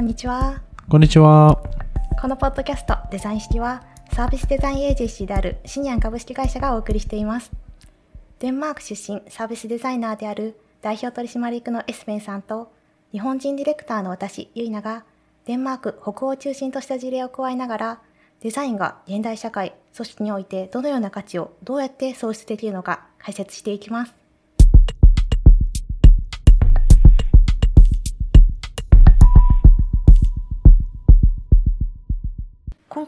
こんにちは。こんにちは。このポッドキャストデザイン式はサービスデザインエージェンシーであるシニアン株式会社がお送りしています。デンマーク出身サービスデザイナーである代表取締役のエスペンさんと日本人ディレクターの私、ユイナがデンマーク北欧を中心とした事例を加えながらデザインが現代社会、組織においてどのような価値をどうやって創出できるのか解説していきます。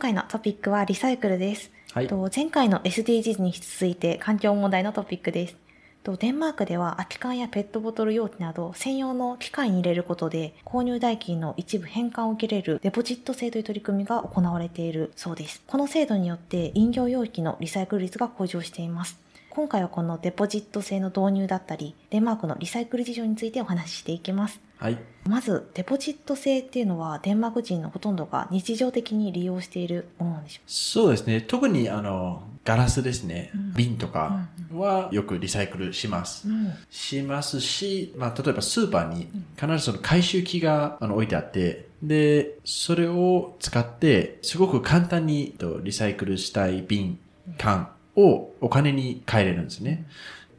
回のトピックはリサイクルです。はい。と前回の SDGs に続いて環境問題のトピックです。とデンマークでは空き缶やペットボトル容器など専用の機械に入れることで購入代金の一部返還を受けれるデポジット制という取り組みが行われているそうです。この制度によって飲料容器のリサイクル率が向上しています。今回はこのデポジット制の導入だったり、デンマークのリサイクル事情についてお話ししていきます。はい。まず、デポジット制っていうのは、デンマーク人のほとんどが日常的に利用しているものなんでしょそうですね。特にあの、ガラスですね。うん瓶とかはよくリサイクルします。うん。しますし、まあ、例えばスーパーに必ずその回収機があの置いてあって、で、それを使って、すごく簡単にとリサイクルしたい瓶、缶をお金に変えれるんですね。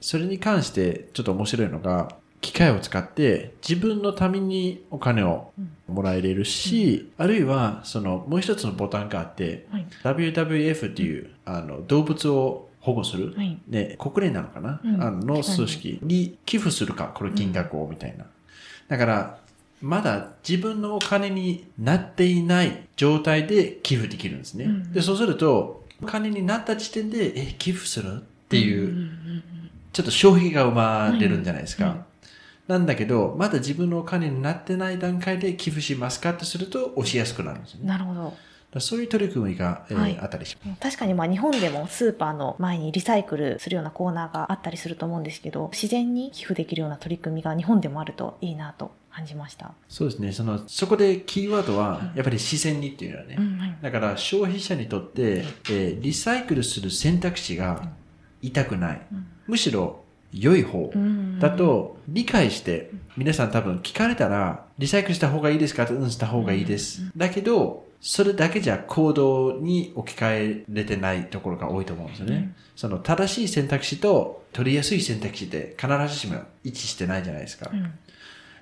それに関してちょっと面白いのが、機械を使って自分のためにお金をもらえれるし、あるいはそのもう一つのボタンがあって、はい。WWF っていうあの動物を保護する、はい。ね、国連なのかな、うんあのの組織に寄付するか、この金額をみたいな。だから、まだ自分のお金になっていない状態で寄付できるんですね。うんで、そうすると、お金になった時点で、え、寄付するっていう、ちょっと消費が生まれるんじゃないですか。なんだけど、まだ自分のお金になってない段階で寄付しますかってすると押しやすくなるんですよね。なるほど。らそういう取り組みが、えーはいあったりします。確かにまあ日本でもスーパーの前にリサイクルするようなコーナーがあったりすると思うんですけど、自然に寄付できるような取り組みが日本でもあるといいなと感じました？そうですね。その、そこでキーワードは、やっぱり自然にっていうのはね。うんはいだから消費者にとって、えーリサイクルする選択肢が痛くない。うんむしろ良い方うんだと理解して、皆さん多分聞かれたら、リサイクルした方がいいですか？うん、した方がいいです。だけど、それだけじゃ行動に置き換えれてないところが多いと思うんですよね。うんその正しい選択肢と取りやすい選択肢って必ずしも一致してないじゃないですか。うん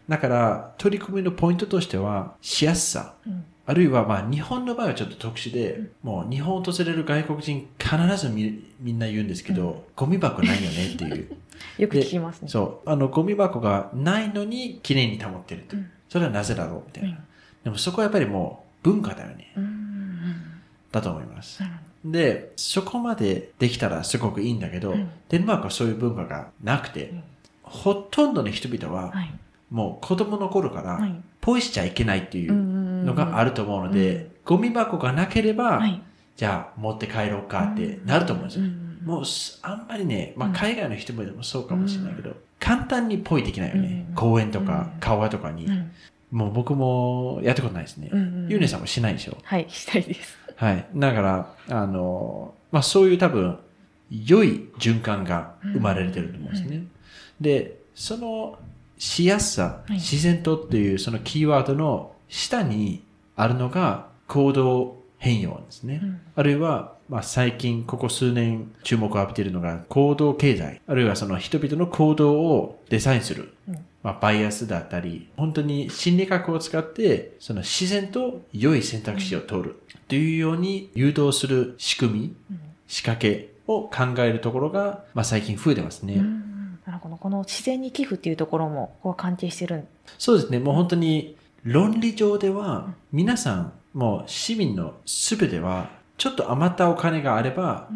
だから、取り組みのポイントとしては、しやすさ。うんあるいは、まあ、日本の場合はちょっと特殊で、もう日本を訪れる外国人必ずみみんな言うんですけど、ゴミ箱ないよねっていう。よく聞きますね。そう。あの、ゴミ箱がないのに綺麗に保ってると。うんそれはなぜだろうみたいな。うんでもそこはやっぱりもう文化だよね。うんうんだと思いますで、そこまでできたらすごくいいんだけど、うんデンマークはそういう文化がなくて、うんほとんどの人々は、はい。もう子供の頃から、はいポイしちゃいけないっていうのがある。ると思うので、うんゴミ箱がなければ、はい。じゃあ持って帰ろうかってなると思うんですよ。んもうすあんまりね、まあ、うん海外の人もでもそうかもしれないけど、簡単にポイできないよね。うん公園とかうん川とかに。うんもう僕もやったことないですね。うんゆうねさんもしないでしょ。はい、したいです。はい。だから、あの、まあそういう多分、良い循環が生まれてると思うんですね。で、そのしやすさ、はい自然とっていうそのキーワードの下にあるのが行動変容ですね。うんあるいは、まあ、最近ここ数年注目を浴びているのが行動経済。あるいはその人々の行動をデザインする。うんまあ、バイアスだったり、本当に心理学を使って、その自然と良い選択肢を取るというように誘導する仕組み、うん仕掛けを考えるところが、まあ、最近増えてますね。うん。この自然に寄付っていうところも、ここは関係してるん？そうですね。もう本当に論理上では、皆さん、もう市民のすべては、ちょっと余ったお金があれば、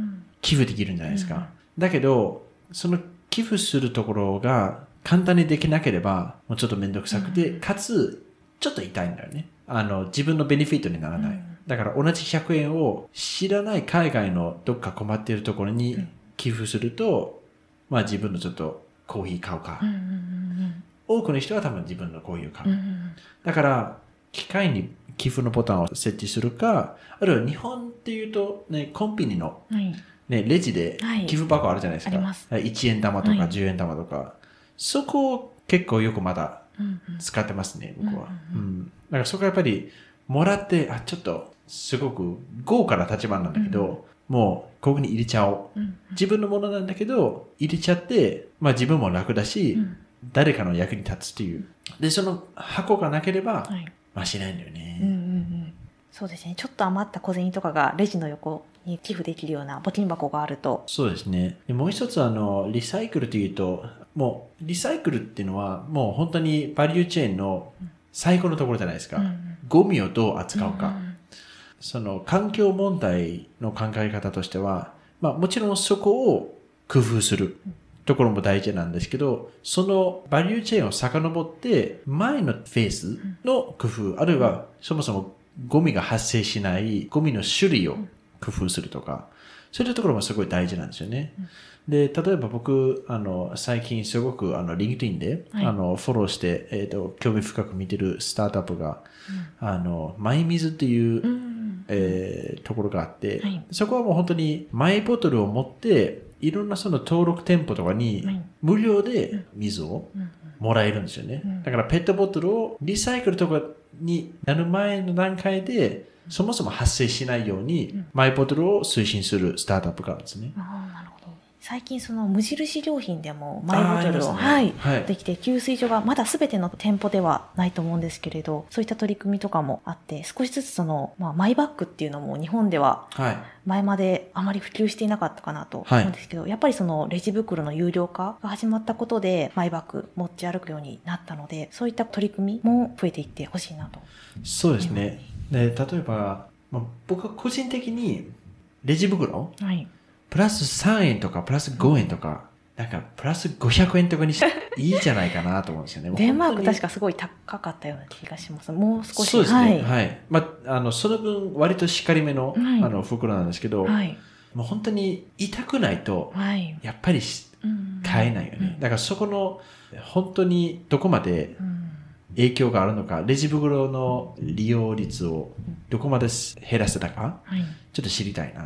寄付できるんじゃないですか。うんだけど、その寄付するところが簡単にできなければ、もうちょっとめんどくさくて、うんかつ、ちょっと痛いんだよね。あの、自分のベネフィットにならない。うんだから同じ100円を知らない海外のどっか困っているところにうん寄付すると、まあ自分のちょっとコーヒー買うか。うんうん多くの人は多分自分のコーヒーを買う。うんうんだから、機械に寄付のボタンを設置するか、あるいは日本っていうと、ね、コンビニの、はい。ね、レジではい寄付箱あるじゃないですか。あります1円玉とかはい10円玉とか。そこを結構よくまだうんうん使ってますね、僕は。ううんうんん。だからそこはやっぱり、もらって、あ、ちょっと、すごく豪華な立場なんだけど、もう、ここに入れちゃおう。うん自分のものなんだけど、入れちゃって、まあ自分も楽だし、うん誰かの役に立つっていう。で、その箱がなければ、はいまあしないんだよね。うんうんうんそうですねちょっと余った小銭とかがレジの横に寄付できるような募金箱があるとそうですね。でもう一つ、あの、リサイクルというと、もう、リサイクルっていうのは、もう本当にバリューチェーンの最後のところじゃないですか。うんうんゴミをどう扱うか。んその環境問題の考え方としては、まあもちろんそこを工夫するところも大事なんですけど、そのバリューチェーンを遡って前のフェーズの工夫、あるいはそもそもゴミが発生しないゴミの種類を工夫するとか、そういったところもすごい大事なんですよね。で、例えば僕、あの、最近すごく、あの、 LinkedIn で、はい。あの、フォローして、えっ、と、興味深く見てるスタートアップが、あの、 mymizu っていう、うんうんえーところがあって、はい。そこはもう本当にマイボトルを持って、いろんなその登録店舗とかにはい。無料で水をうん。もらえるんですよね。うん。だからペットボトルをリサイクルとかになる前の段階で、そもそも発生しないように、うん。マイボトルを推進するスタートアップがあるんですね。最近その無印良品でもマイボトルを、あーあはいはいできて給水所がまだ全ての店舗ではないと思うんですけれどそういった取り組みとかもあって少しずつその、まあ、マイバッグっていうのも日本でははい。前まであまり普及していなかったかなと思うんですけど、やっぱりそのレジ袋の有料化が始まったことでマイバッグ持ち歩くようになったのでそういった取り組みも増えていってほしいなと。そうですね。で、例えば、まあ、僕は個人的にレジ袋はい、プラス3円とかプラス5円とか、なんかプラス500円とかにして いいじゃないかなと思うんですよね。デンマーク確かかすごい高かったような気がします。もう少し。そうですね。はい。はい。まあ、あの、その分割としっかりめの、はいあの、袋なんですけど、はい。もう本当に痛くないと、はい。やっぱり買えないよね。だからそこの、本当にどこまでうん影響があるのか、レジ袋の利用率をどこまで減らせたか、はい。ちょっと知りたいな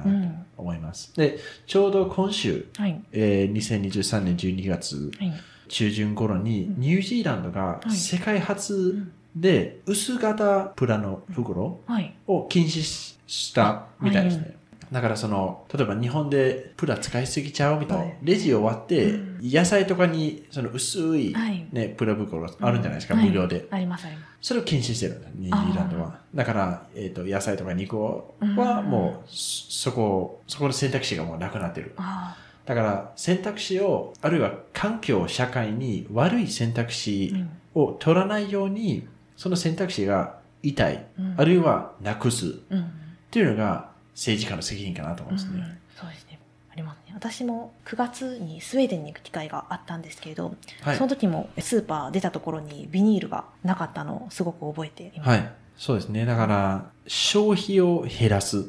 思います。で、ちょうど今週、はい。えー2023年12月はい。中旬頃に、ニュージーランドがはい世界初で薄型プラの袋はい。を禁止ししたみたいですね。だからその、例えば日本でプラ使いすぎちゃうみたいな、はいレジを割って、うん野菜とかにその薄い、はいね、プラ袋があるんじゃないですか、はい無料で。ありますあります。それを禁止してるんだ、ニュージーランドは。だから、えっ、と、野菜とか肉をはうんもう、そそこ、そこの選択肢がもうなくなってる。あだから、選択肢を、あるいは環境、社会に悪い選択あ。肢うんを取らないように、その選択肢が痛い、うんあるいはなくすっうん。ていうのが政治家の責任かなと思うんですね。うんそうですね。ありますね。私も9月にスウェーデンに行く機会があったんですけれど、はいその時もスーパー出たところにビニールがなかったのをすごく覚えています。はい。そうですね。だから、消費を減らすうん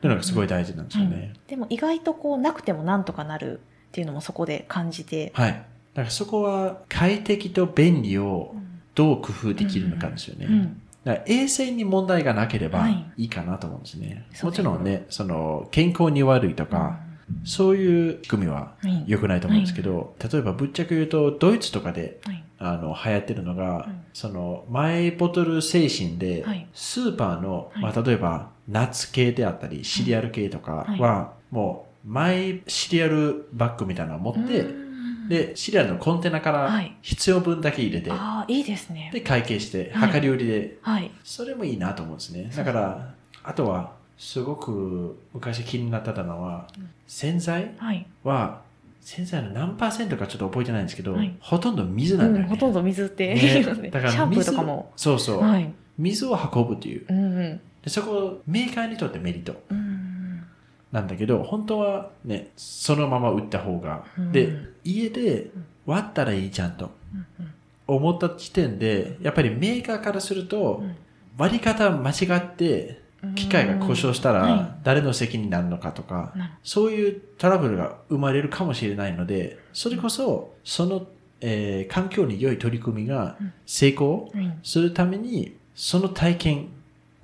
というのがすごい大事なんですよね。うんでも意外とこうなくてもなんとかなるっていうのもそこで感じて、はい。だからそこは快適と便利をどう工夫できるのかですよね。うんだから衛生に問題がなければはい。いいかなと思うんですね。そうですもちろんね、その健康に悪いとか、そういう仕組みははい。良くないと思うんですけど、例えばぶっちゃけ言うと、ドイツとかではい。あの流行ってるのが、んそのマイボトル精神で、はい。スーパーの、はい。まあ、例えばナッツ系であったり、シリアル系とかは、もうマイシリアルバッグみたいなのを持って、うんで、シリアルのコンテナからはい。必要分だけ入れて、ああいいですね。で、会計して、はい。量り売りで、はい。それもいいなと思うんですね。だから、あとは、すごく昔気になってたのは、洗剤はい、は、洗剤の何パーセントかちょっと覚えてないんですけど、はい。ほとんど水うん、なんだよね。ほとんど水ってね。だからシャンプー水とかも。そうそう、はい。水を運ぶという。うんうん。でそこ、メーカーにとってメリット。うんなんだけど、本当はね、そのまま売った方が。うん。で、家で割ったらいいじゃんと。うん思った時点で、やっぱりメーカーからすると、うん。割り方間違って、うん機械が故障したはら誰の責任になるのかとか、そういうトラブルが生まれるかもしれないので、それこそ、その、えー環境に良い取り組みがうん。成功うんするために、その体験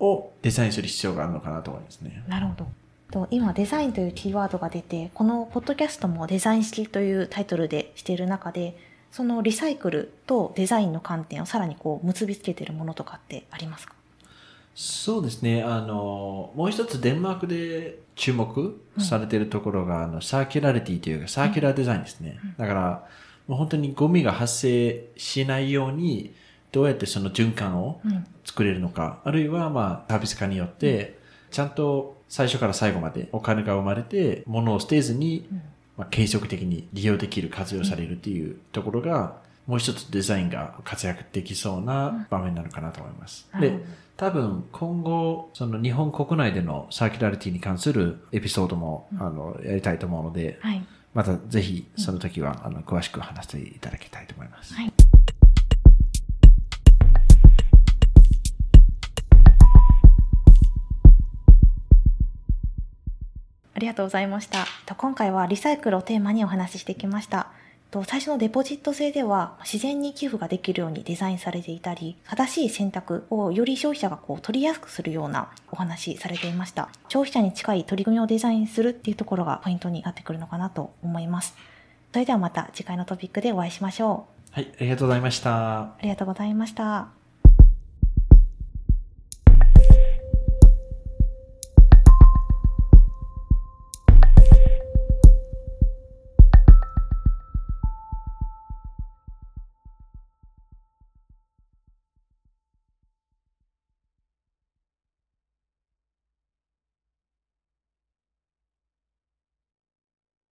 をデザインする必要があるのかなと思いますね。なるほど。と今デザインというキーワードが出てこのポッドキャストもデザイン式というタイトルでしている中でそのリサイクルとデザインの観点をさらにこう結びつけているものとかってありますか？そうですね。あの、もう一つデンマークで注目されているところが、あの、サーキュラリティというか、サーキュラーデザインですね。だから、もう本当にゴミが発生しないように、どうやってその循環をうん。作れるのか、あるいは、まあ、サービス化によって、ちゃんと最初から最後までお金が生まれて、物を捨てずに、うんまあ、継続的に利用できる、活用されるっていうところが、もう一つデザインが活躍できそうな場面なのかなと思います。で多分今後、その日本国内でのサーキュラリティに関するエピソードも、あの、やりたいと思うので、はい。またぜひその時は、あの、詳しく話していただきたいと思います。はい。ありがとうございました。と今回はリサイクルをテーマにお話ししてきました。と最初のデポジット制では自然に寄付ができるようにデザインされていたり、正しい選択をより消費者がこう取りやすくするようなお話されていました。消費者に近い取り組みをデザインするっていうところがポイントになってくるのかなと思います。それではまた次回のトピックでお会いしましょう。はい、ありがとうございました。ありがとうございました。